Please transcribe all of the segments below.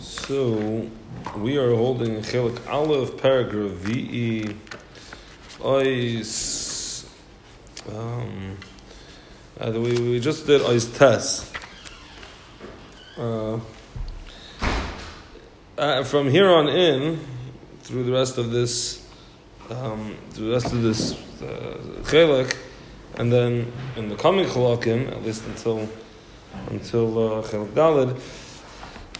So we are holding Chelik Aleph paragraph VE Ois. Um, uh, we, we just did Ois Tes. Uh, uh, from here on in, through the rest of this, um, through the rest of this uh, Chelik, and then in the coming Chalakim, at least until until uh, Chelik Dalid.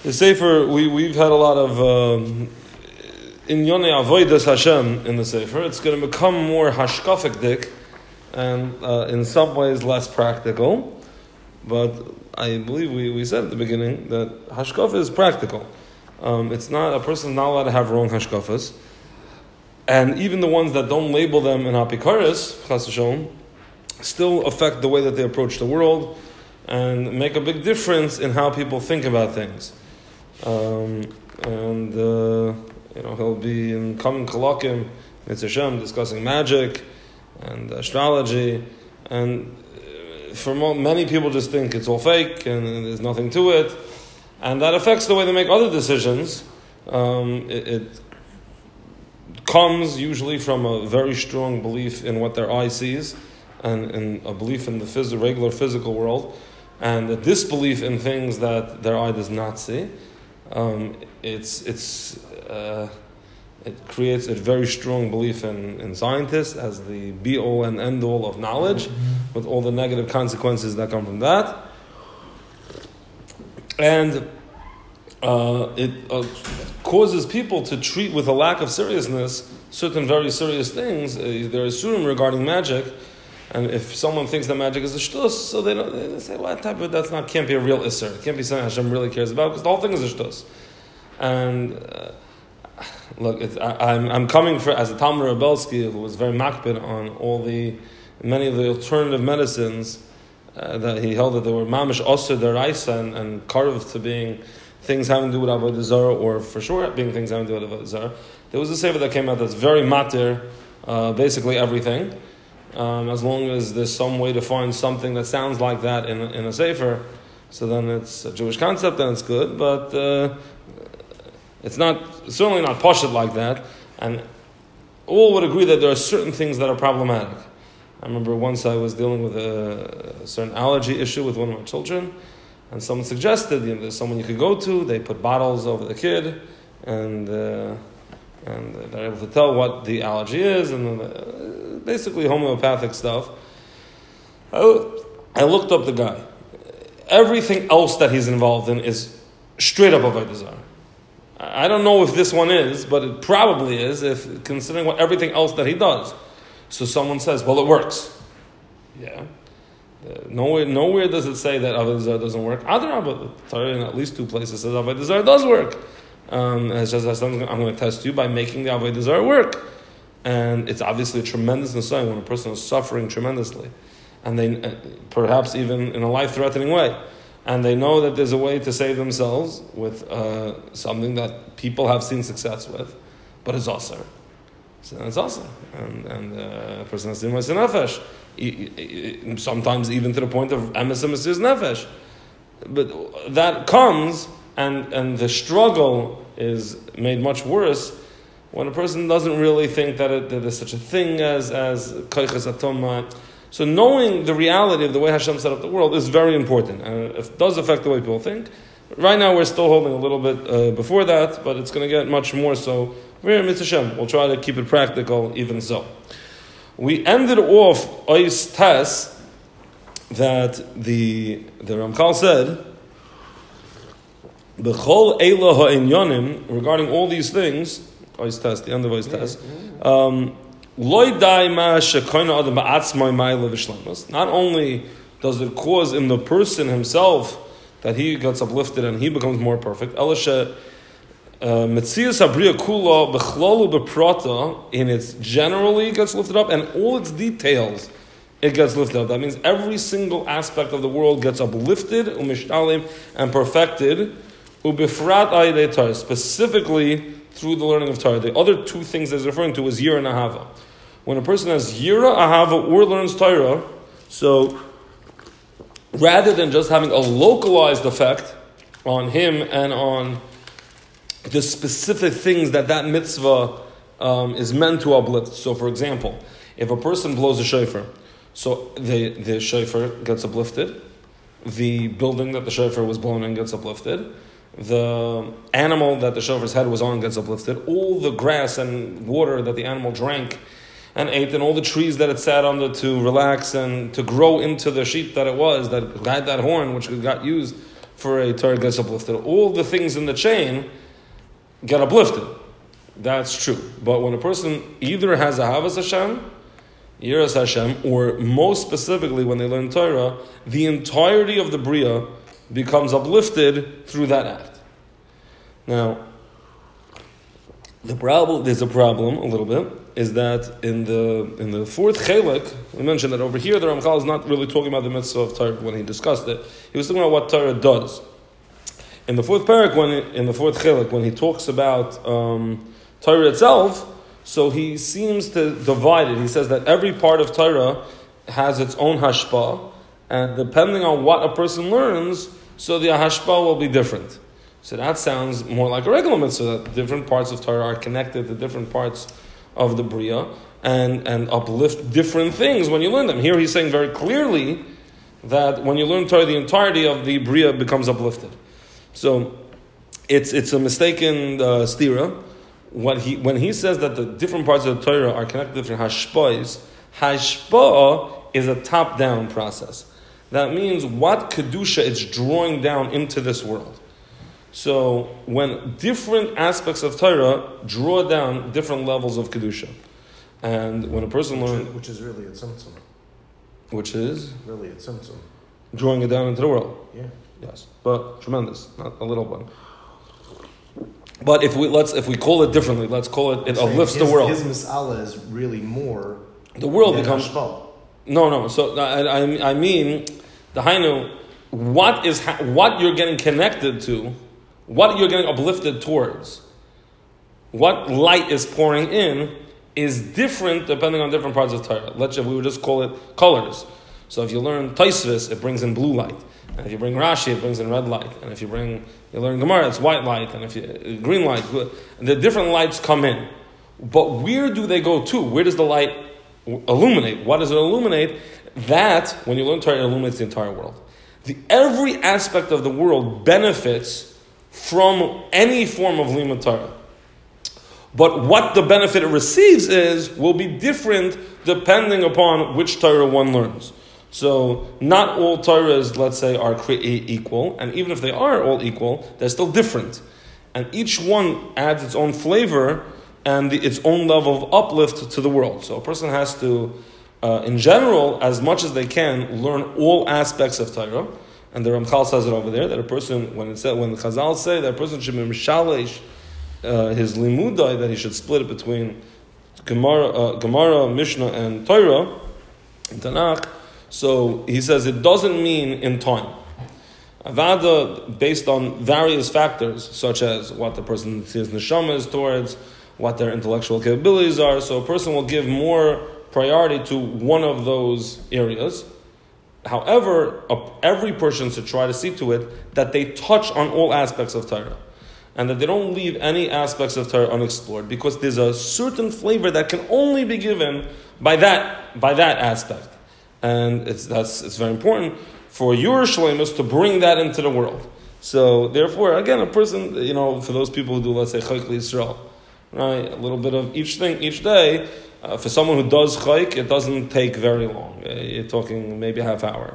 The Sefer, we, we've had a lot of um, in Yonei Avoidas Hashem in the Sefer. It's going to become more hashkafic and uh, in some ways less practical. But I believe we, we said at the beginning that hashkaf is practical. Um, it's not, a person not allowed to have wrong hashkafas. And even the ones that don't label them in apikaris, chas v'shalom, still affect the way that they approach the world and make a big difference in how people think about things. Um, and uh, you know he'll be in coming kolakim, it's Hashem, discussing magic and astrology, and uh, for many people just think it's all fake and there's nothing to it, and that affects the way they make other decisions. Um, it, it comes usually from a very strong belief in what their eye sees, and, and a belief in the phys- regular physical world, and a disbelief in things that their eye does not see. Um, it's it's uh, it creates a very strong belief in, in scientists as the be all and end all of knowledge, with all the negative consequences that come from that, and uh, it uh, causes people to treat with a lack of seriousness certain very serious things. Uh, they're regarding magic. And if someone thinks that magic is a shtus, so they don't they say, "What type of that's not can't be a real isser. It can't be something Hashem really cares about because the whole thing is a shtus." And uh, look, I, am I'm, I'm coming for as a Talmud Reb Belsky who was very makbid on all the many of the alternative medicines uh, that he held that they were mamish osir deraisa and, and carved to being things having to do with avodah zarah, or for sure being things having to do with avodah zarah. There was a sefer that came out that's very matir, uh, basically everything. Um, as long as there's some way to find something that sounds like that in, in a sefer, so then it's a Jewish concept, then it's good. But uh, it's not certainly not poshut like that, and all would agree that there are certain things that are problematic. I remember once I was dealing with a, a certain allergy issue with one of my children, and someone suggested you know, there's someone you could go to. They put bottles over the kid, and uh, and they're able to tell what the allergy is, and uh, basically homeopathic stuff. I, looked up the guy. Everything else that he's involved in is straight up avodah zarah. I don't know if this one is, but it probably is, if considering what everything else that he does. So someone says, "Well, it works." Yeah. Uh, nowhere, nowhere does it say that avodah doesn't work. Adrabah, in at least two places says avodah does work. Um, it's just I'm going to test you by making the avodah work, and it's obviously a tremendous insight when a person is suffering tremendously, and they uh, perhaps even in a life-threatening way, and they know that there's a way to save themselves with uh, something that people have seen success with, but it's also. So it's also, and and uh, a person has do nefesh, sometimes even to the point of emes nefesh, but that comes and, and the struggle is made much worse when a person doesn't really think that, it, that there's such a thing as, as koiches. So knowing the reality of the way Hashem set up the world is very important, and it does affect the way people think. Right now, we're still holding a little bit uh, before that, but it's going to get much more so. We're in Hashem. We'll try to keep it practical, even so. We ended off Ois Tes that the the Ramchal said ha'inyonim, regarding all these things, Ois test, the end of Ois test, um, loy dai ma shekoina adam ba'atzmai ma'ila v'shlemus. Not only does it cause in the person himself that he gets uplifted and he becomes more perfect, elisha uh, Metzias Abriya Kula Bechlolu Beprata in its generally gets lifted up and all its details it gets lifted up. That means every single aspect of the world gets uplifted, umishtalim, and perfected ubifrat specifically through the learning of Torah. The other two things that he's referring to is yira and ahava. When a person has yira, ahava, or learns Torah, so rather than just having a localized effect on him and on the specific things that that mitzvah um, is meant to uplift. So, for example, if a person blows a shofar, so the, the shofar gets uplifted, the building that the shofar was blown in gets uplifted, the animal that the shofar's head was on gets uplifted, all the grass and water that the animal drank and ate, and all the trees that it sat under to relax and to grow into the sheep that it was, that had that horn which got used for a Torah gets uplifted. All the things in the chain get uplifted. That's true. But when a person either has a Havas Hashem, Yiras Hashem, or most specifically when they learn Torah, the entirety of the Bria becomes uplifted through that act. Now, the problem there's a problem a little bit is that in the in the fourth chelik we mentioned that over here the Ramchal is not really talking about the mitzvah of Torah when he discussed it. He was talking about what Torah does. In the fourth parak, when in the fourth chelik, when he talks about um, Torah itself, so he seems to divide it. He says that every part of Torah has its own hashpa, and depending on what a person learns, so the hashpa will be different. So that sounds more like a regular mitzvah, that different parts of Torah are connected to different parts of the Bria and, and uplift different things when you learn them. Here he's saying very clearly that when you learn Torah, the entirety of the Bria becomes uplifted. So it's, it's a mistaken uh, stira what he, when he says that the different parts of the Torah are connected to different hashpa'is, hashpa'ah is a top-down process. That means what kedusha is drawing down into this world. So when different aspects of Torah draw down different levels of kedusha, and when a person learns, which is really a tzimtzum, which is really a tzimtzum, drawing it down into the world. Yeah. Yes, but tremendous, not a little one. But if we let's if we call it differently, let's call it it uplifts the world. His misala is really more. The world becomes hashpah. No, no. So uh, I, I, I mean, the hainu, what is ha- what you're getting connected to, what you're getting uplifted towards, what light is pouring in is different depending on different parts of Torah. Let's we would just call it colors. So if you learn Taisvis, it brings in blue light. And if you bring Rashi, it brings in red light. And if you bring, you learn Gemara, it's white light. And if you, uh, green light, the different lights come in. But where do they go to? Where does the light illuminate? What does it illuminate? That, when you learn Torah, it illuminates the entire world. The, every aspect of the world benefits from any form of Lima Torah. But what the benefit it receives is will be different depending upon which Torah one learns. So not all Torahs, let's say, are equal, and even if they are all equal, they're still different. And each one adds its own flavor and the, its own level of uplift to the world. So a person has to, uh, in general, as much as they can, learn all aspects of Torah. And the Ramchal says it over there that a person, when it said, when the Chazal say that a person should be mishalesh uh, his limudai, that he should split it between Gemara, uh, Gemara Mishnah, and Torah, Tanakh. So he says it doesn't mean in time. Avada, based on various factors, such as what the person sees neshama is towards, what their intellectual capabilities are. So a person will give more priority to one of those areas. However, every person should try to see to it that they touch on all aspects of Torah and that they don't leave any aspects of Torah unexplored because there's a certain flavor that can only be given by that, by that aspect. And it's, that's, it's very important for your shlemus to bring that into the world. So therefore, again, a person, you know, for those people who do, let's say, Chayk Yisrael, right, a little bit of each thing each day. Uh, for someone who does Chayk, it doesn't take very long. Uh, you're talking maybe a half hour.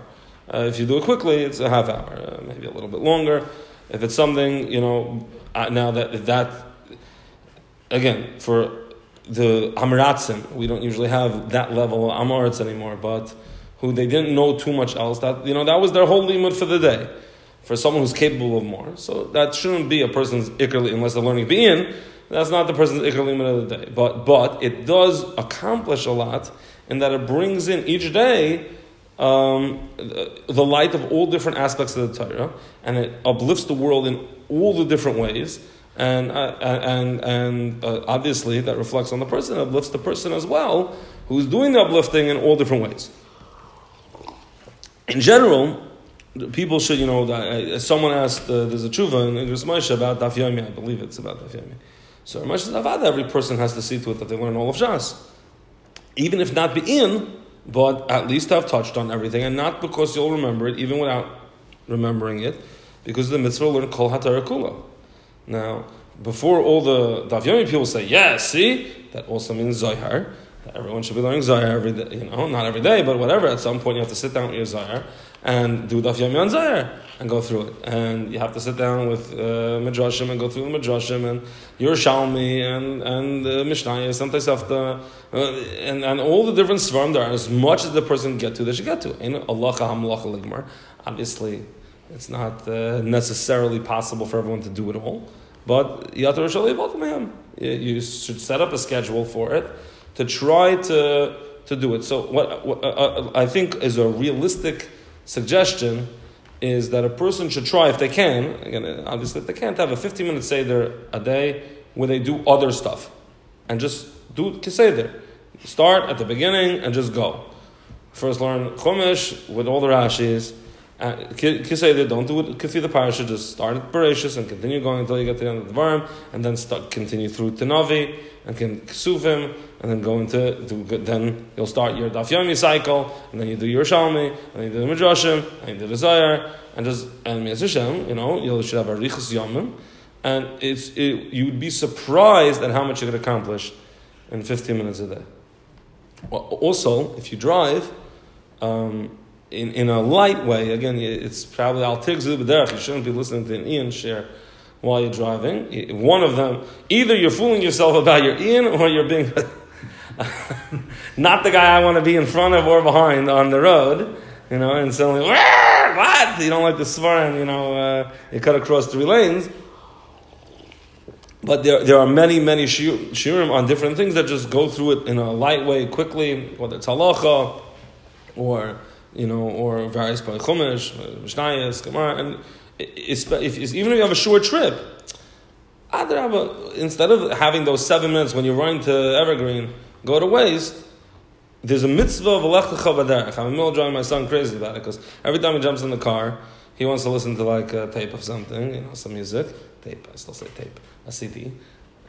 Uh, if you do it quickly, it's a half hour, uh, maybe a little bit longer. If it's something, you know, uh, now that that again for the Amratzim, we don't usually have that level of Amaretz anymore, but who they didn't know too much else. That you know that was their whole limud for the day. For someone who's capable of more, so that shouldn't be a person's ikr unless they're learning bein. That's not the person's ikr limud of the day. But but it does accomplish a lot in that it brings in each day um, the light of all different aspects of the Torah, and it uplifts the world in all the different ways. And uh, and and uh, obviously that reflects on the person, uplifts the person as well, who's doing the uplifting in all different ways in general, people should, you know, uh, someone asked, uh, there's a tshuva in Igros Moshe about Daf Yomi, I believe it's about Daf Yomi. So Moshe says, Avada, every person has to see to it that they learn all of Shas. Even if not be in, but at least have touched on everything, and not because you'll remember it, even without remembering it, because the mitzvah learn Kol HaTorah Kula. Now, before all the Daf Yomi people say, yeah, see, that also means Zohar, everyone should be learning Zohar every day, you know, not every day, but whatever, at some point you have to sit down with your Zohar and do Daf Yomi on Zohar and go through it. And you have to sit down with uh, Midrashim and go through the Midrashim and Yerushalmi and, and uh, sometimes after, uh, and, and all the different Svarim there, as much as the person get to, they should get to. In Allah. Obviously, it's not uh, necessarily possible for everyone to do it all. But you you should set up a schedule for it to try to, to do it. So, what, what uh, uh I think is a realistic suggestion is that a person should try, if they can, again, obviously, they can't have a 15 minute Seder a day where they do other stuff and just do Seder. Start at the beginning and just go. First learn Chumash with all the Rashis uh, Kiseder, don't do it Kafi the parasha, just start at Bereshis and continue going until you get to the end of Devarim, and then start, continue through Tanavi, and can Ksuvim, and then go into, do, then you'll start your Daf Yomi cycle, and then you do your Shalmi, and then you do the Midrashim, and you do the Zohar, and just, and Hashem, you know, you should have a Riches Yomim, and it's, it, you'd be surprised at how much you could accomplish in 15 minutes a day. Well, also, if you drive, um, in, in a light way. Again, it's probably al tigzu b'derech. You shouldn't be listening to an Ian share while you're driving. One of them, either you're fooling yourself about your Ian, or you're being not the guy I want to be in front of or behind on the road. You know, and suddenly, what? You don't like the svarin, you know, uh, you cut across three lanes. But there, there are many, many shiurim on different things that just go through it in a light way, quickly, whether it's halacha or you know, or various by Chumash, Mishnayos, Gemara, and if, even if you have a short trip, instead of having those seven minutes when you're running to Evergreen, go to waste. There's a mitzvah of alechtacha b'derech. I'm middle driving my son crazy about it because every time he jumps in the car, he wants to listen to like a tape of something, you know, some music. Tape, I still say tape. A CD.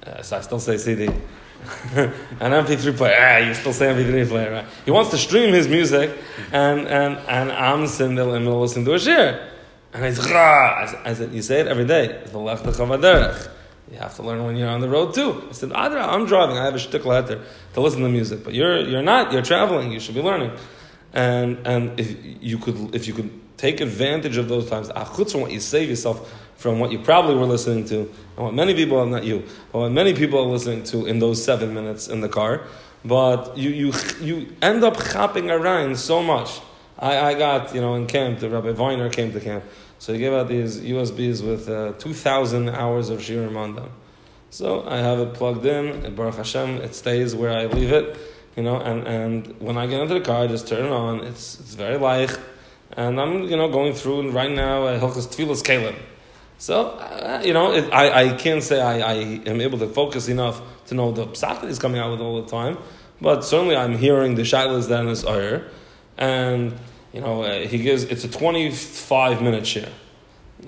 Uh, so I still say CD. an MP3 player. Ah, you still say MP3 player, right? He wants to stream his music, and and and I'm sitting there and listening to a shir. And he's I, I said, you say it every day. You have to learn when you're on the road too. I said, I'm driving. I have a shtickle letter to listen to music, but you're you're not. You're traveling. You should be learning. And and if you could if you could take advantage of those times, from what you save yourself from what you probably were listening to, and what many people, not you, but what many people are listening to in those seven minutes in the car. But you, you, you end up hopping around so much. I, I got, you know, in camp, the Rabbi Weiner came to camp. So he gave out these USBs with uh, 2,000 hours of shiurim on them. So I have it plugged in, and Baruch Hashem, it stays where I leave it, you know, and, and when I get into the car, I just turn it on. It's, it's very light. And I'm, you know, going through and right now Hilchas Tfilas Kalim. So, uh, you know, I, I can't say I, I am able to focus enough to know the psach that he's coming out with all the time, but certainly I'm hearing the shailas that in his ayr, and, you know, uh, he gives, it's a 25 minute share,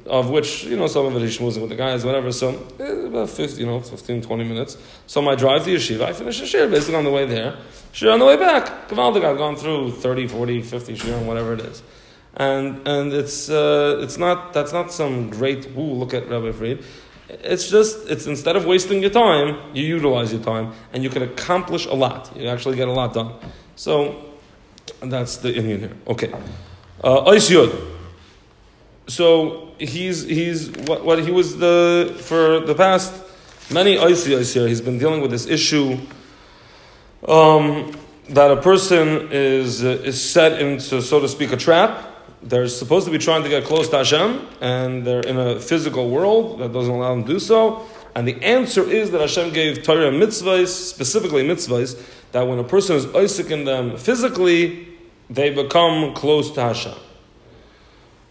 of which, you know, some of it he's with the guys, whatever, so eh, about 50, you know, 15, 20 minutes. So my drive to yeshiva, I finish the share basically on the way there, share on the way back. Kavaldik, I've gone through 30, 40, 50 share, whatever it is and and it's uh, it's not that's not some great woo. Look at Rabbi Fried. It's just it's instead of wasting your time, you utilize your time, and you can accomplish a lot. You actually get a lot done. So that's the Indian here. Okay, uh, So he's he's what, what he was the for the past many Oisiyos here. He's been dealing with this issue. Um, that a person is uh, is set into, so to speak, a trap, they're supposed to be trying to get close to Hashem, and they're in a physical world that doesn't allow them to do so. And the answer is that Hashem gave Torah mitzvahs, specifically mitzvahs, that when a person is Isaac in them physically, they become close to Hashem.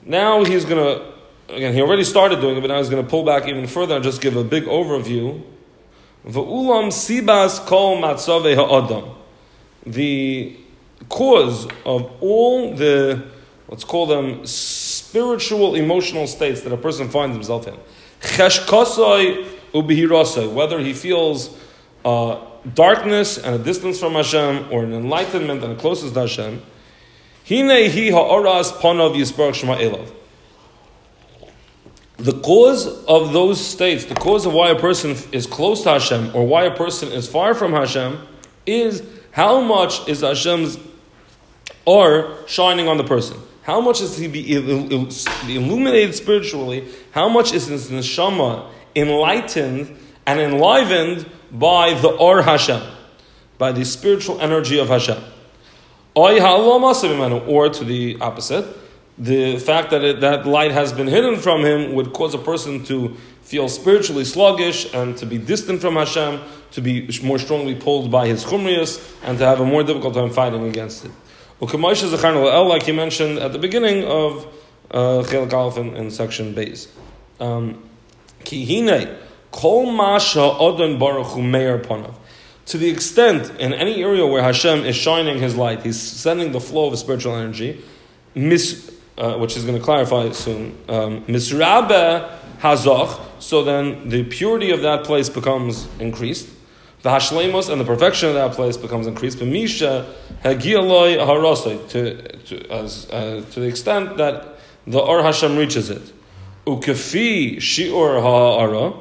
Now he's going to, again, he already started doing it, but now he's going to pull back even further and just give a big overview. V'ulam sibas kol matzave ha'adam. The cause of all the let's call them spiritual, emotional states that a person finds himself in. Whether he feels uh, darkness and a distance from Hashem, or an enlightenment and a closeness to Hashem. Ha'oras shema elav. The cause of those states, the cause of why a person is close to Hashem or why a person is far from Hashem, is how much is Hashem's or shining on the person. How much is he be illuminated spiritually? How much is his neshama enlightened and enlivened by the Or Hashem, by the spiritual energy of Hashem? Or to the opposite, the fact that it, that light has been hidden from him would cause a person to feel spiritually sluggish and to be distant from Hashem, to be more strongly pulled by his chumrius, and to have a more difficult time fighting against it. Like he mentioned at the beginning of Chelik uh, Aleph in, in section base. Um, kol masha odon baruch meir panav. To the extent in any area where Hashem is shining His light, He's sending the flow of spiritual energy, mis, uh, which is going to clarify soon. Um, misrabe hazoch. So then the purity of that place becomes increased the hashlemus and the perfection of that place becomes increased. But misha hagialoi harosoi to to as uh, to the extent that the or Hashem reaches it. Ukefi shiur ha'ara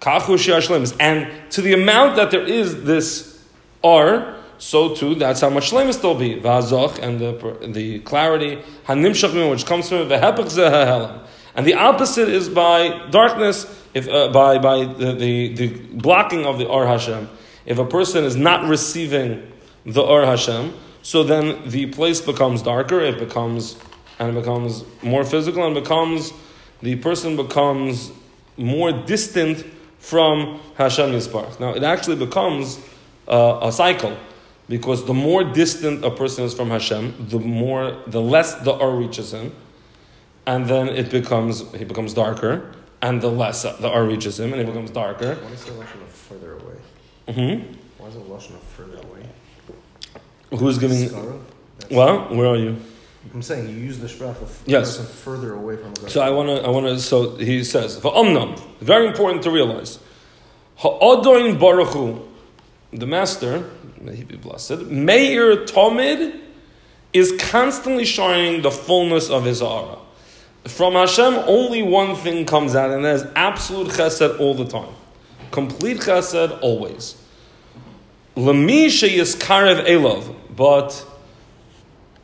kachu and to the amount that there is this or. So too, that's how much shlemus there'll be. V'hazoch and the the clarity hanimshach which comes from the it. And the opposite is by darkness, if uh, by by the, the, the blocking of the Or Hashem. If a person is not receiving the Or Hashem, so then the place becomes darker, it becomes, and it becomes more physical, and becomes, the person becomes more distant from Hashem Yisparach. Now, it actually becomes uh, a cycle, because the more distant a person is from Hashem, the more, the less the Or reaches him, and then it becomes, he becomes darker, and the less the Or reaches him, and it becomes darker. What is the further away? Mm-hmm. Why is it Lashon further away? Who's giving? That's- Well, where are you? I'm saying you use the sprach of Yes. person further away from. So I want to. I want to. So he says, "Va'omnam." Very important to realize. Ha'adoin baruchu, the master, may he be blessed. Meir Tomid is constantly shining the fullness of his aura. From Hashem, only one thing comes out, and that is absolute chesed all the time. Complete chesed always. Lemi sheyiskarev elov, but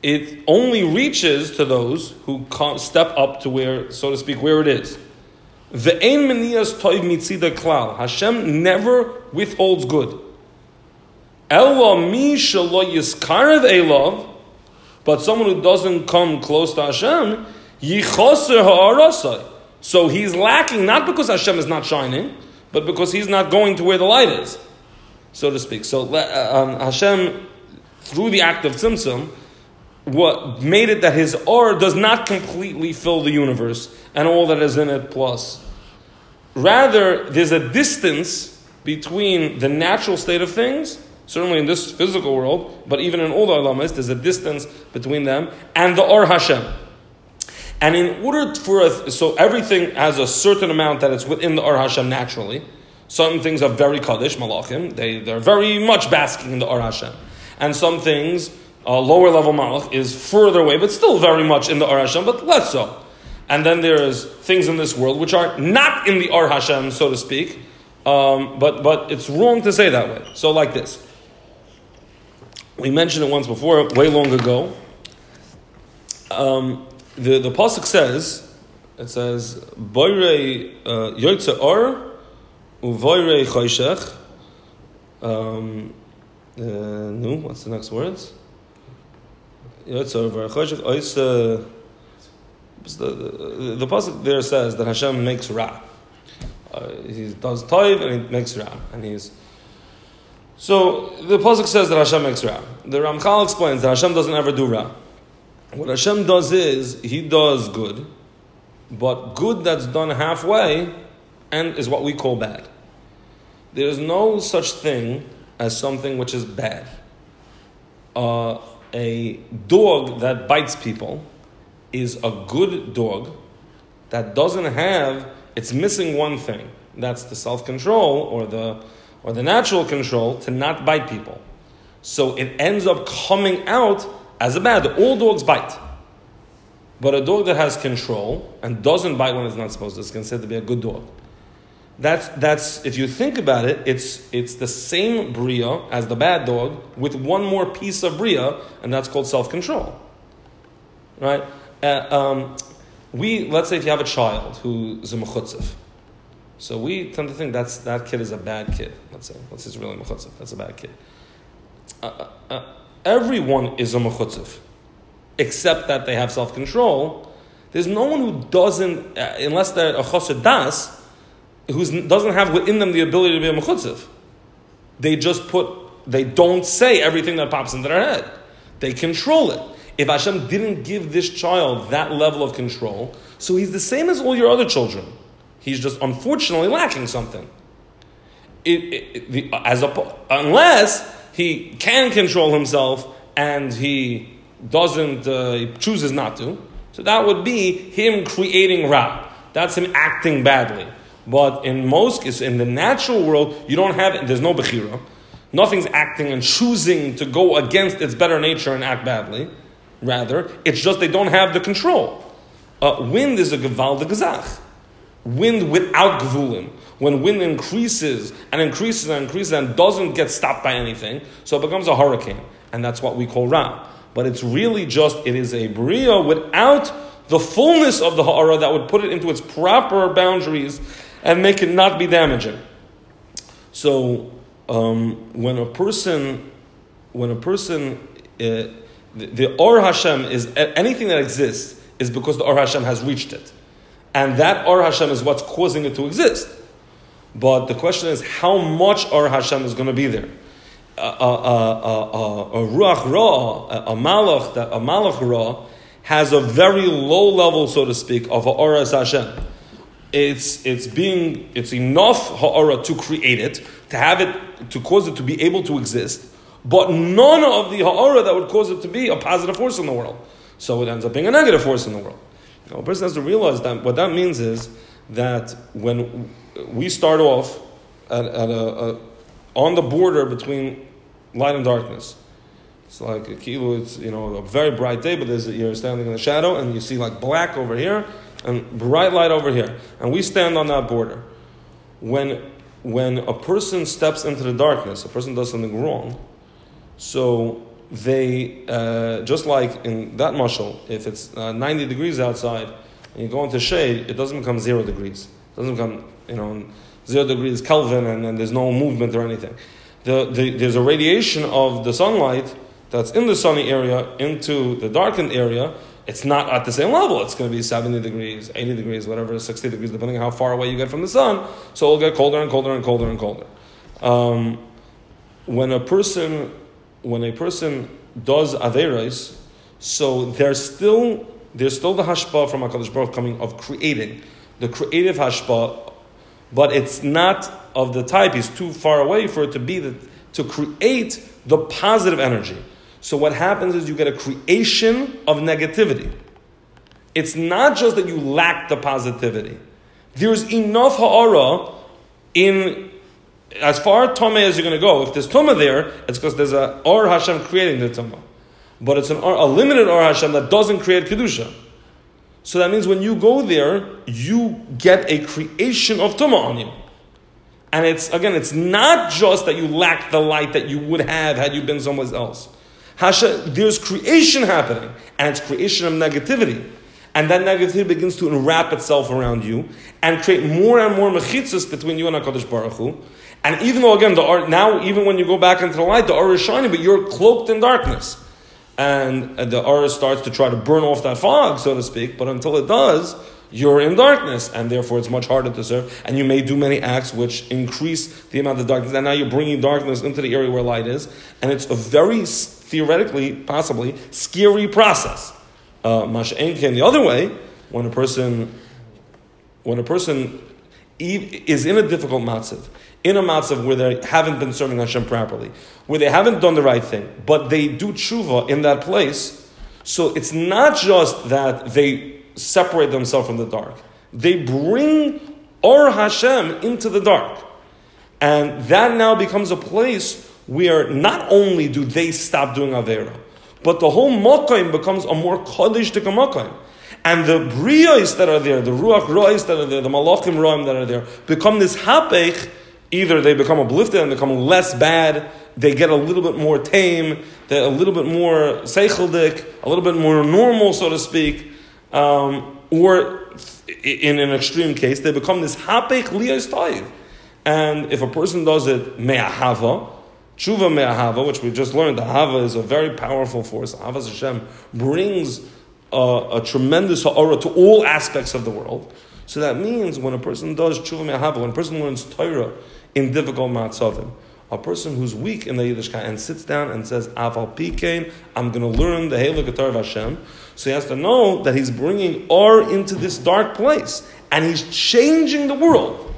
it only reaches to those who step up to where, so to speak, where it is. The Ve'ein meniyas toiv mitzida klal. Hashem never withholds good. Ela mi shelo yiskarev elov, but someone who doesn't come close to Hashem, yichoser ha'arasai. So he's lacking not because Hashem is not shining, but because he's not going to where the light is, so to speak. So uh, um, Hashem, through the act of tzimtzum, what made it that his or does not completely fill the universe and all that is in it plus. Rather, there's a distance between the natural state of things, certainly in this physical world, but even in all the alamas, there's a distance between them and the or Hashem. And in order for a, so everything has a certain amount that it's within the Or Hashem naturally. Some things are very kaddish malachim; they they're very much basking in the Or Hashem, and some things uh, lower level malach is further away, but still very much in the Or Hashem, but less so. And then there's things in this world which are not in the Or Hashem, so to speak. Um, but but it's wrong to say that way. So like this, we mentioned it once before, way long ago. Um, the the pasuk says, it says, "Boirei uh, yotze or uvoirei choshech." Um, uh, no, what's the next words? Yotze or uvoirei choshech. The, the pasuk there says that Hashem makes ra. Uh, he does toiv and he makes ra, and he's. So the pasuk says that Hashem makes ra. The Ramchal explains that Hashem doesn't ever do ra. What Hashem does is, He does good, but good that's done halfway and is what we call bad. There is no such thing as something which is bad. Uh, a dog that bites people is a good dog that doesn't have, it's missing one thing. That's the self control or the, or the natural control to not bite people. So it ends up coming out as a bad. All dogs bite. But a dog that has control and doesn't bite when it's not supposed to is considered to be a good dog. That's, that's if you think about it, it's, it's the same bria as the bad dog with one more piece of bria, and that's called self control. Right? Uh, um, we, let's say if you have a child who's a mechutzev. So we tend to think that's, that kid is a bad kid. Let's say, let's say it's really mechutzev. That's a bad kid. Uh, uh, uh, everyone is a mechutzev, except that they have self control. There's no one who doesn't, uh, unless they're a chosed das, who doesn't have within them the ability to be a mechutzev. They just put, they don't say everything that pops into their head. They control it. If Hashem didn't give this child that level of control, so he's the same as all your other children. He's just unfortunately lacking something. It, it, the, as a, unless he can control himself and he doesn't, uh, he chooses not to. So that would be him creating Ra. That's him acting badly. But in most cases, in the natural world, you don't have, there's no Bechira. Nothing's acting and choosing to go against its better nature and act badly. Rather, it's just they don't have the control. Uh, wind is a Gevalde Gezach. Wind without Gvulim. When wind increases and increases and increases and doesn't get stopped by anything, so it becomes a hurricane. And that's what we call Ra. But it's really just, it is a Bria without the fullness of the Ha'ara that would put it into its proper boundaries and make it not be damaging. So um, when a person, when a person, uh, the, the Or Hashem is anything that exists is because the Or Hashem has reached it, and that Or Hashem is what's causing it to exist. But the question is, how much Or Hashem is going to be there? A, ruach ra, a, malach, a malach ra, has a very low level, so to speak, of a Oras Hashem it's it's being it's enough ha'ara to create it, to have it, to cause it to be able to exist, but none of the ha'ara that would cause it to be a positive force in the world. So it ends up being a negative force in the world. Now, a person has to realize that what that means is that when we start off at, at a, a, on the border between light and darkness, it's like a kilo, it's you know a very bright day, but there's you're standing in the shadow and you see like black over here and bright light over here, and we stand on that border. When, when a person steps into the darkness, a person does something wrong, so they, uh, just like in that mashal, if it's uh, 90 degrees outside and you go into shade, it doesn't become zero degrees. Doesn't become, you know, zero degrees Kelvin and, and there's no movement or anything. The, the, there's a radiation of the sunlight that's in the sunny area into the darkened area, it's not at the same level. It's going to be 70 degrees, 80 degrees, whatever, 60 degrees, depending on how far away you get from the sun. So it'll get colder and colder and colder and colder. Um, when a person, when a person does averos, so there's still there's still the hashpa from Hakadosh Baruch coming of creating, the creative hashpa, but it's not of the type. He's too far away for it to be the, to create the positive energy. So what happens is you get a creation of negativity. It's not just that you lack the positivity. There's enough ha'ara in as far tome as you're going to go. If there's tuma there, it's because there's a or Hashem creating the tuma. But it's an a limited or Hashem that doesn't create kedusha. So that means when you go there, you get a creation of tuma on you. And it's again, it's not just that you lack the light that you would have had you been somewhere else. Hasha, there's creation happening, and it's creation of negativity. And that negativity begins to enwrap itself around you and create more and more mechitzas between you and HaKadosh Baruch Hu. And even though, again, the art, now, even when you go back into the light, the aura is shining, but you're cloaked in darkness. And the aura starts to try to burn off that fog, so to speak, but until it does, you're in darkness, and therefore it's much harder to serve. And you may do many acts which increase the amount of darkness. And now you're bringing darkness into the area where light is, and it's a very theoretically, possibly, scary process. Uh, Masha'enkin, the other way, when a person, when a person is in a difficult matzav, in a matzav where they haven't been serving Hashem properly, where they haven't done the right thing, but they do tshuva in that place, So it's not just that they separate themselves from the dark; they bring Or Hashem into the dark, and that now becomes a place where not only do they stop doing avera, but the whole makom becomes a more kaddish to makom. And the briyos that are there, the ruach rois that are there, the malachim roim that are there, become this hapech. Either they become uplifted and become less bad, they get a little bit more tame, they're a little bit more seicheldik, a little bit more normal, so to speak, um, or in an extreme case, they become this hapech liyos ta'iv. And if a person does it me'ahava, tshuva me'ahava, which we just learned, the hava is a very powerful force. Havas Hashem brings a, a tremendous ha'ara to all aspects of the world. So that means when a person does tshuva me'ahava, when a person learns Torah in difficult matzavim, a person who's weak in the Yiddishkeit and sits down and says, Aval Pikein, I'm going to learn the Heilig Torah of Hashem. So he has to know that he's bringing Or into this dark place and he's changing the world.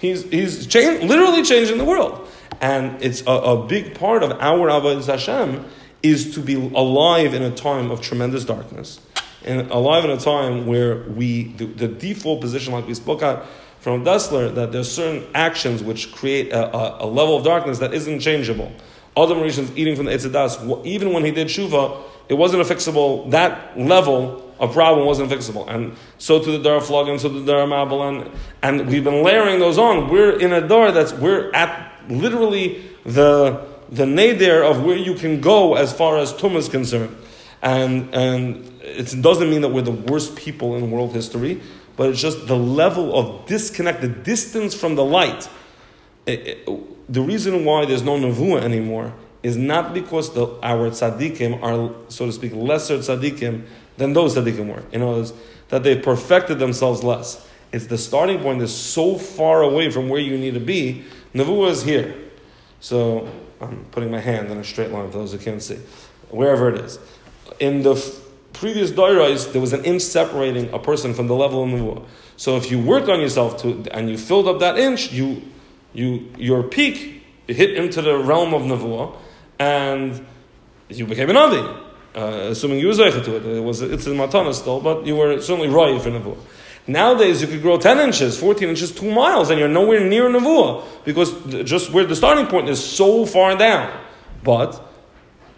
He's, he's literally changing the world. And it's a, a big part of our Avodah Hashem is to be alive in a time of tremendous darkness. And alive in a time where we, the, the default position, like we spoke about, from Dessler that there's certain actions which create a, a, a level of darkness that isn't changeable. Adam HaRishon's eating from the Eitz HaDaas, even when he did Shuva, it wasn't a fixable, that level of problem wasn't fixable. And so to the Dar Flog and so to the Dar Mabel, and, and we've been layering those on. We're in a Dar that's, we're at literally the, the nadir of where you can go as far as Tum is concerned. And, and it doesn't mean that we're the worst people in world history but it's just the level of disconnect, the distance from the light. It, it, the reason why there's no nevuah anymore is not because the, our tzaddikim are, so to speak, lesser tzaddikim than those tzaddikim were. In other words, that they've perfected themselves less. It's the starting point is so far away from where you need to be. Nevuah is here. So I'm putting my hand in a straight line for those who can't see. Wherever it is. In the previous dairais, there was an inch separating a person from the level of nevuah. So if you worked on yourself to, and you filled up that inch, you, you, your peak hit into the realm of nevuah, and you became an avi. Uh, assuming you were to it, it was it's in matana still, but you were certainly right for nevuah. Nowadays, you could grow 10 inches, 14 inches, 2 miles, and you're nowhere near Nevuah because just where the starting point is so far down. But,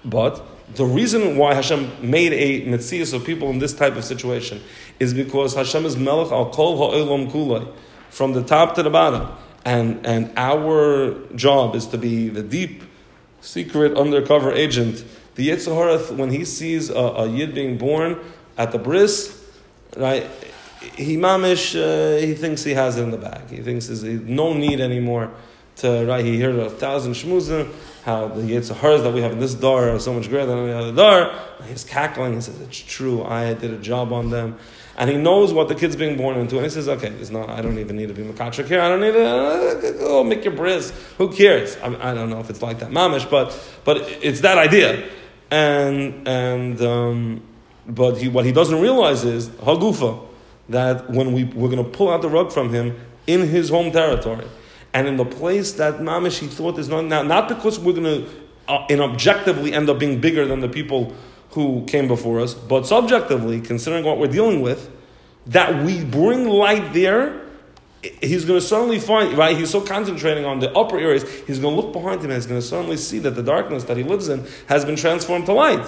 but, the reason why Hashem made a mitzias of people in this type of situation is because Hashem is melech al kol ha'olam kulay, from the top to the bottom. And, and our job is to be the deep, secret, undercover agent. The Yetzer Hara, when he sees a, a yid being born at the bris, right, he mamish, uh, he thinks he has it in the bag. He thinks there's no need anymore to, right, he heard a thousand shmuzim, how the Yetzer Haras that we have in this door are so much greater than any other door. He's cackling. He says, "It's true. I did a job on them." And he knows what the kid's being born into. And he says, okay, it's not, I don't even need to be Makachak here. I don't need to uh, make your bris. Who cares? I, I, don't know if it's like that mamish, but, but it's that idea. And, and um, but he, what he doesn't realize is, Hagufa, that when we, we're going to pull out the rug from him in his home territory, and in the place that mamish he thought is not now, not because we're going to uh, objectively end up being bigger than the people who came before us, but subjectively, considering what we're dealing with, that we bring light there, he's going to suddenly find, right? He's so concentrating on the upper areas, he's going to look behind him and he's going to suddenly see that the darkness that he lives in has been transformed to light.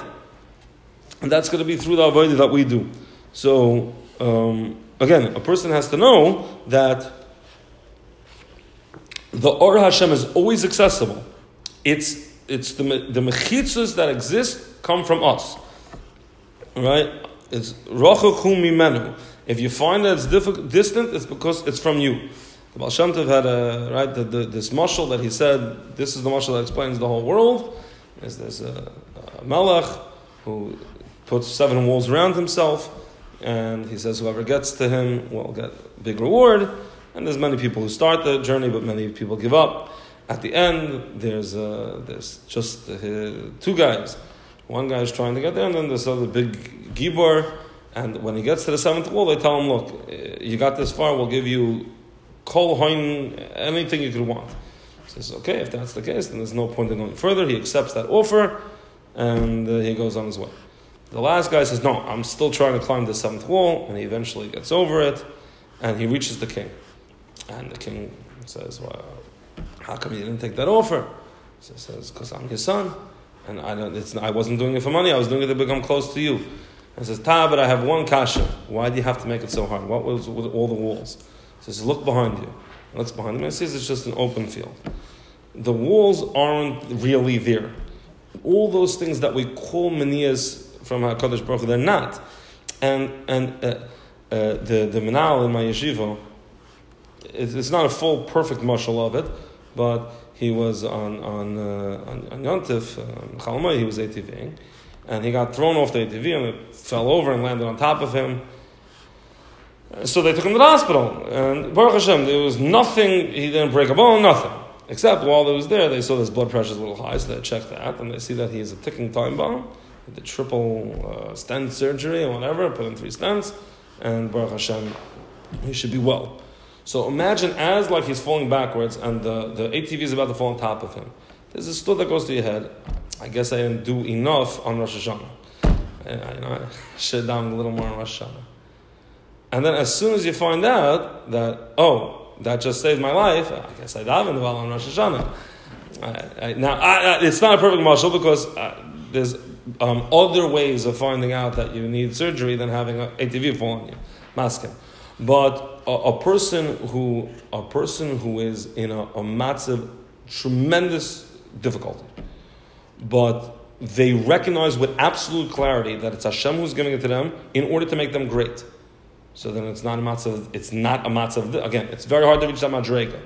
And that's going to be through the avodah that we do. So, um, again, a person has to know that the Or Hashem is always accessible. It's, it's the, the mechitzas that exist come from us. Right? It's rochachu mimenu. If you find that it's difficult, distant, it's because it's from you. The Baal Shem Tov had a, right, the, the, this mashal that he said, this is the mashal that explains the whole world. There's, there's a, uh, a melech who puts seven walls around himself, and he says whoever gets to him will get big reward. And there's many people who start the journey, but many people give up. At the end, there's, uh, there's just uh, two guys. One guy is trying to get there, and then there's other big gibor. And when he gets to the seventh wall, they tell him, "Look, uh, you got this far. We'll give you kol hoin, anything you could want." He says, "Okay, if that's the case, then there's no point in going further." He accepts that offer, and uh, he goes on his way. The last guy says, No, I'm still trying to climb the seventh wall, and he eventually gets over it, and he reaches the king. And the king says, Well, how come you didn't take that offer? So he says, Because I'm your son, and I, don't, it's, I wasn't doing it for money, I was doing it to become close to you. And says, Ta, but I have one kasha. Why do you have to make it so hard? What was with all the walls? He says, Look behind you. He looks behind him and sees it's just an open field. The walls aren't really there. All those things that we call manias from HaKadosh Baruch they're not. And, and uh, uh, the, the Menal in my yeshiva, it's, not a full, perfect mashal of it, but he was on, on, uh, on, on Yontif, uh, Chalmai, he was ATVing, and he got thrown off the ATV and it fell over and landed on top of him. So they took him to the hospital, and Baruch Hashem, there was nothing, he didn't break a bone, nothing. Except while he was there, they saw his blood pressure is a little high, so they checked that, and they see that he is a ticking time bomb, the triple uh, stent surgery or whatever, put in three stents, and Baruch Hashem, he should be well. So imagine as like he's falling backwards, and the, the ATV is about to fall on top of him. There's a stood that goes to your head. I guess I didn't do enough on Rosh Hashanah. I, you know, I should have done a little more on Rosh Hashanah. And then as soon as you find out that, oh, that just saved my life, I guess I davened well on Rosh Hashanah. I, I, now, I, it's not a perfect mashal because uh, there's um, other ways of finding out that you need surgery than having an ATV fall on you. Masking. But a, a, person who a person who is in a, a massive, tremendous difficulty, but they recognize with absolute clarity that it's Hashem who's giving it to them in order to make them great. So then it's not a matzah. It's not a matzah. Again, it's very hard to reach that madrega,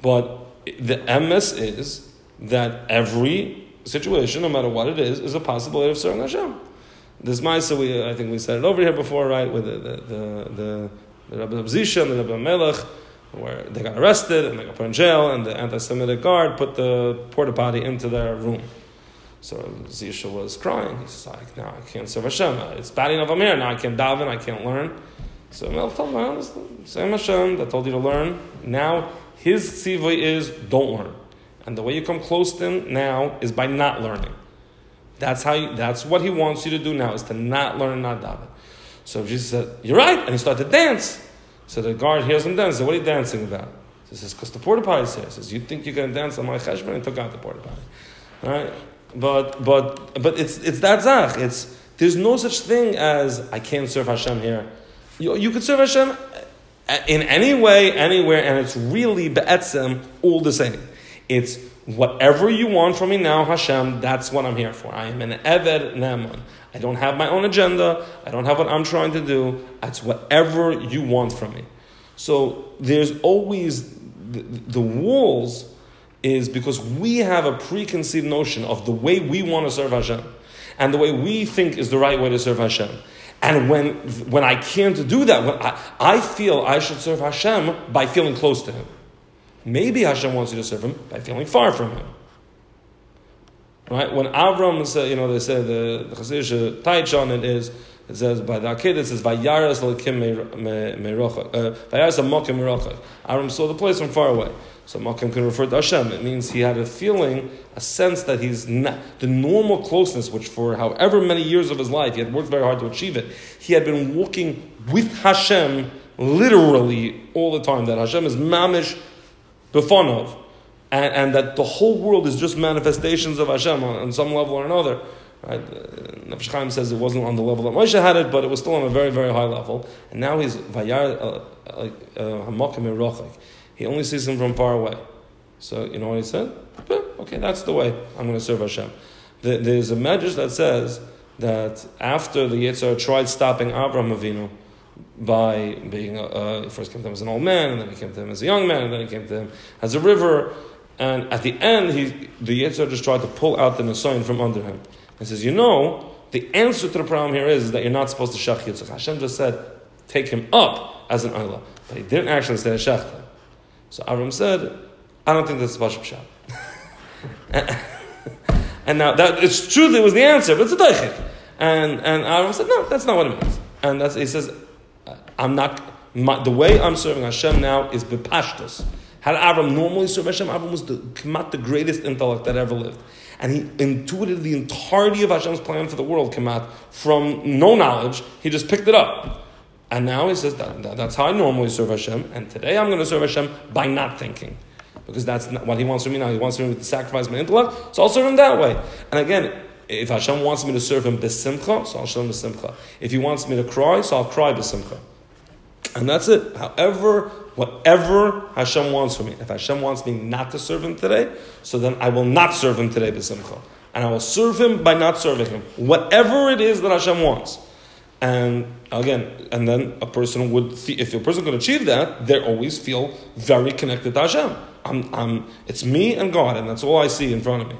but the emes is that every situation, no matter what it is, is a possibility of serving Hashem. This ma'isa, we I think we said it over here before, right? With the the the, the, Rabbi Zisha and the Rabbi Melech, where they got arrested and they got put in jail, and the anti-Semitic guard put the porta potty into their room. So Zisha was crying. He's like, "No, I can't serve Hashem. It's bad enough I'm here. Now I can't daven. I can't learn." So Melech told him, "Same Hashem that told you to learn. Now his tzivah is don't learn." And the way you come close to him now is by not learning. That's how you, that's what he wants you to do now is to not learn not daven. So Zisha said, You're right, and he started to dance. So the guard hears him dance. So what are you dancing about? He says, Because the porta potty is here. He says, You think you're gonna dance on my cheshbon and took out the porta potty. Right? But but but it's it's that zach. It's there's no such thing as I can't serve Hashem here. You, you could serve Hashem uh, in any way, anywhere, and it's really be'etzem all the same. It's whatever you want from me now, Hashem, that's what I'm here for. I am an Eved Ne'eman. I don't have my own agenda. I don't have what I'm trying to do. It's whatever you want from me. So there's always the, the walls is because we have a preconceived notion of the way we want to serve Hashem and the way we think is the right way to serve Hashem. And when, when I can't do that, when I, I feel I should serve Hashem by feeling close to Him. Maybe Hashem wants you to serve Him by feeling far from Him. Right? When Avram said, uh, you know, they say the, the taich on it is, it says by the Akedah, it says Vayaras Lakim Merochak. Uh, Vayaras Amokim Merochak. Avram saw the place from far away. So Makim can refer to Hashem. It means he had a feeling, a sense that he's not, the normal closeness, which for however many years of his life, he had worked very hard to achieve it, he had been walking with Hashem literally all the time. That Hashem is mamish befonov. And, and that the whole world is just manifestations of Hashem on, on some level or another. Right? Nefesh Chaim says it wasn't on the level that Moshe had it, but it was still on a very, very high level. And now he's vayar hamakim uh, He only sees him from far away. So you know what he said? Okay, that's the way I'm going to serve Hashem. There's a medrash that says that after the Yitzhar tried stopping Avraham Avinu by being uh, first came to him as an old man, and then he came to him as a young man, and then he came to him as a river. And at the end, he, the Yitzhar just tried to pull out the Nisayon from under him. He says, you know, the answer to the problem here is that you're not supposed to shach Yitzchak. Hashem just said, take him up as an Ayla. But he didn't actually say shach him. So Avram said, I don't think that's Bashab Shah. and now, that, it's true that it was the answer, but it's a daichik. And, and Avram said, no, that's not what it means. And that's, he says, I'm not, my, the way I'm serving Hashem now is bepashtus. Did Avram normally serve Hashem? Avram was the, Kemat, the greatest intellect that ever lived. And he intuited the entirety of Hashem's plan for the world, Kemat, from no knowledge. He just picked it up. And now he says, that, that- that's how I normally serve Hashem. And today I'm going to serve Hashem by not thinking. Because that's not what he wants from me now. He wants me to sacrifice my intellect, so I'll serve him that way. And again, if Hashem wants me to serve him besimcha, so I'll serve him besimcha. If he wants me to cry, so I'll cry besimcha. And that's it. However, whatever Hashem wants from me. If Hashem wants me not to serve him today, so then I will not serve him today besimcha. And I will serve him by not serving him. Whatever it is that Hashem wants. And again, and then a person would, if a person can achieve that, they always feel very connected to Hashem. I'm, I'm, it's me and God, and that's all I see in front of me.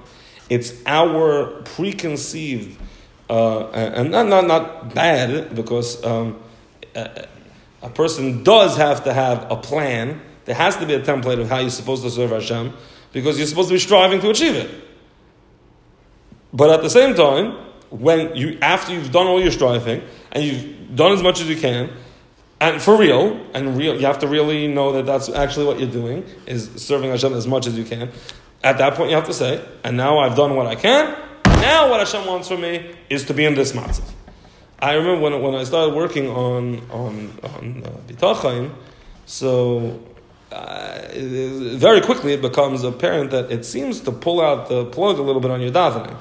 It's our preconceived, uh, and not, not, not bad, because um, a, a person does have to have a plan. There has to be a template of how you're supposed to serve Hashem, because you're supposed to be striving to achieve it. But at the same time, when you after you've done all your striving and you've done as much as you can, and for real, and real, you have to really know that that's actually what you're doing is serving Hashem as much as you can. At that point, you have to say, and now I've done what I can. Now, what Hashem wants from me is to be in this matzav. I remember when, when I started working on on on uh, so uh, very quickly it becomes apparent that it seems to pull out the plug a little bit on your davening.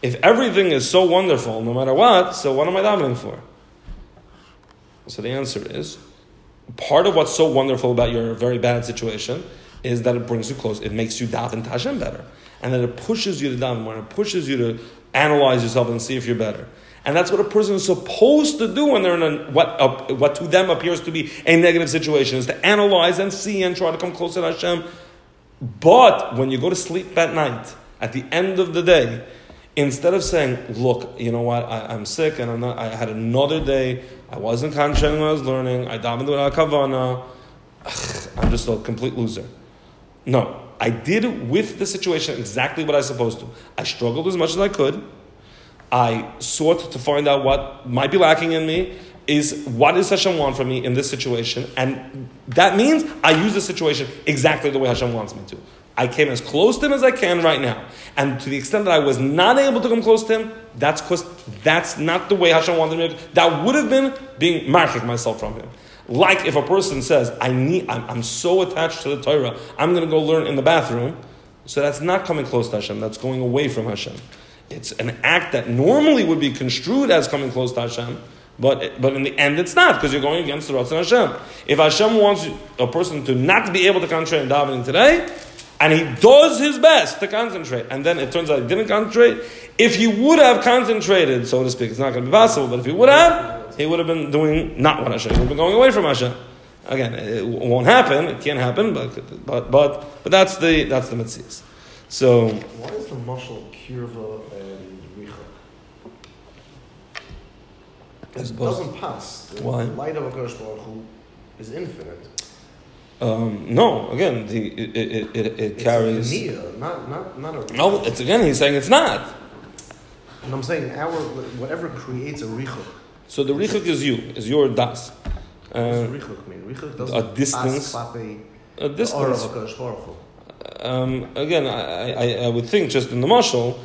If everything is so wonderful, no matter what, so what am I davening for? So the answer is part of what's so wonderful about your very bad situation is that it brings you close. It makes you daven to better. And that it pushes you to daven more. It pushes you to analyze yourself and see if you're better. And that's what a person is supposed to do when they're in a, what, uh, what to them appears to be a negative situation, is to analyze and see and try to come closer to Hashem. But when you go to sleep at night, at the end of the day, instead of saying, "Look, you know what? I, I'm sick and I'm not. I had another day. I wasn't concentrating when I was learning. I davened without kavana. I'm just a complete loser." No, I did with the situation exactly what I was supposed to. I struggled as much as I could. I sought to find out what might be lacking in me. Is what does Hashem want from me in this situation? And that means I use the situation exactly the way Hashem wants me to. I came as close to him as I can right now. And to the extent that I was not able to come close to him, that's because that's not the way Hashem wanted me to. That would have been being marking myself from him. Like if a person says, I need, I'm, I'm so attached to the Torah, I'm going to go learn in the bathroom. So that's not coming close to Hashem, that's going away from Hashem. It's an act that normally would be construed as coming close to Hashem, but, but in the end it's not, because you're going against the Ratzon Hashem. If Hashem wants a person to not be able to concentrate in davening today, and he does his best to concentrate, and then it turns out he didn't concentrate, if he would have concentrated, so to speak, it's not going to be possible, but if he would have, he would have been doing not what Hashem, he would have been going away from Hashem. Again, it won't happen, it can't happen, but, but, but, but that's the, that's the mitzvahs. So, Why is the muscle kirva and richuk? I It doesn't pass. The Why? light of Hakadosh Baruch Hu is infinite. um, no, again, the, it, it, it, it carries. a nia, not not not a. No, it's again, he's saying it's not. And I'm saying our whatever creates a richuk. So the richuk is you, is your das. What does Uh, richuk mean? Richuk doesn't a distance. a the of distance. Um, again, I, I, I would think just in the mashal,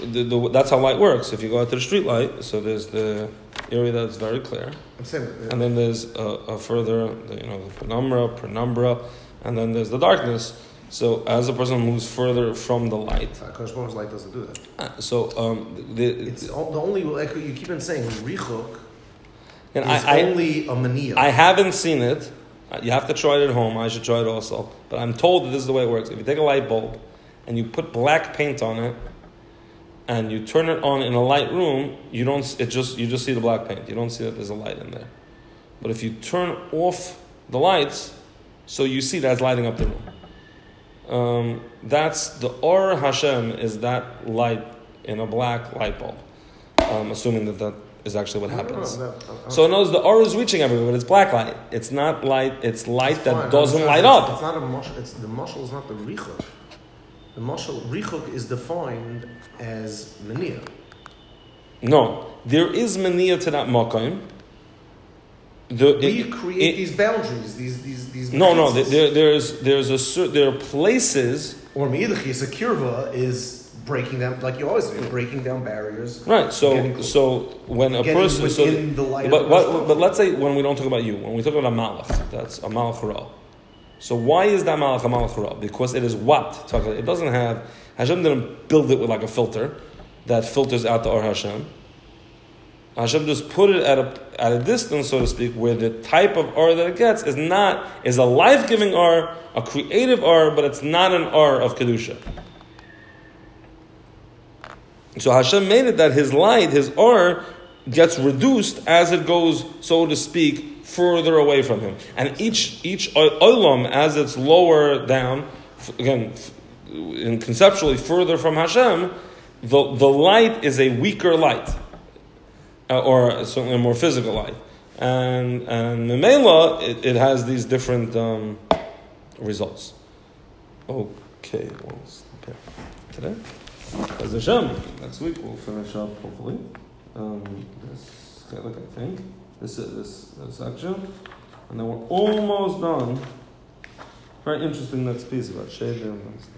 the, the, that's how light works. If you go out to the street light, so there's the area that's very clear, I'm saying. uh, and then there's a, a further, you know, the penumbra, penumbra, and then there's the darkness. So as a person moves further from the light, Baruch light doesn't do that. uh, so um, the, It's all, the only like you keep on saying richuk and is I, I, only a mania. I haven't seen it. Uh, You have to try it at home. I should try it also. But I'm told that this is the way it works. If you take a light bulb and you put black paint on it and you turn it on in a light room, you don't it just you just see the black paint. You don't see that there's a light in there. But if you turn off the lights, so you see that's lighting up the room. Um, that's the Or Hashem is that light in a black light bulb. Um, assuming that that is actually what No, no, no, happens. uh, So notice the aura is reaching everywhere, but it's black light. It's not light. It's light it's that fine. doesn't light saying up. It's not a mushal. It's the mushal is not the richuk. The mushal richuk is defined as mania. No, there is mania to that makom. the, we it- create it- these boundaries, these these these. no, no. There, there's there's a there are places Or meidachis, a kirva is breaking down, like you always say, breaking down barriers. right. So so when a getting person so the light but what, but let's say when we don't talk about you, when we talk about a malach, that's a malach ra. So why is that malach a malach ra? Because it is what it doesn't have. Hashem didn't build it with like a filter that filters out the Or Hashem. Hashem just put it at a at a distance, so to speak, where the type of Or that it gets is not is a life giving Or, a creative Or, but it's not an Or of kedusha. So Hashem made it that his light, his Or, gets reduced as it goes, so to speak, further away from him. And each each olam, as it's lower down, again, conceptually further from Hashem, the, the light is a weaker light, uh, or certainly a more physical light. And and Memela, it, it has these different um, results. Okay, okay. Today? As Hashem, next week we'll finish up hopefully. Um, this I think. This this, this section, and then we're almost done. Very interesting next piece about Shaver and.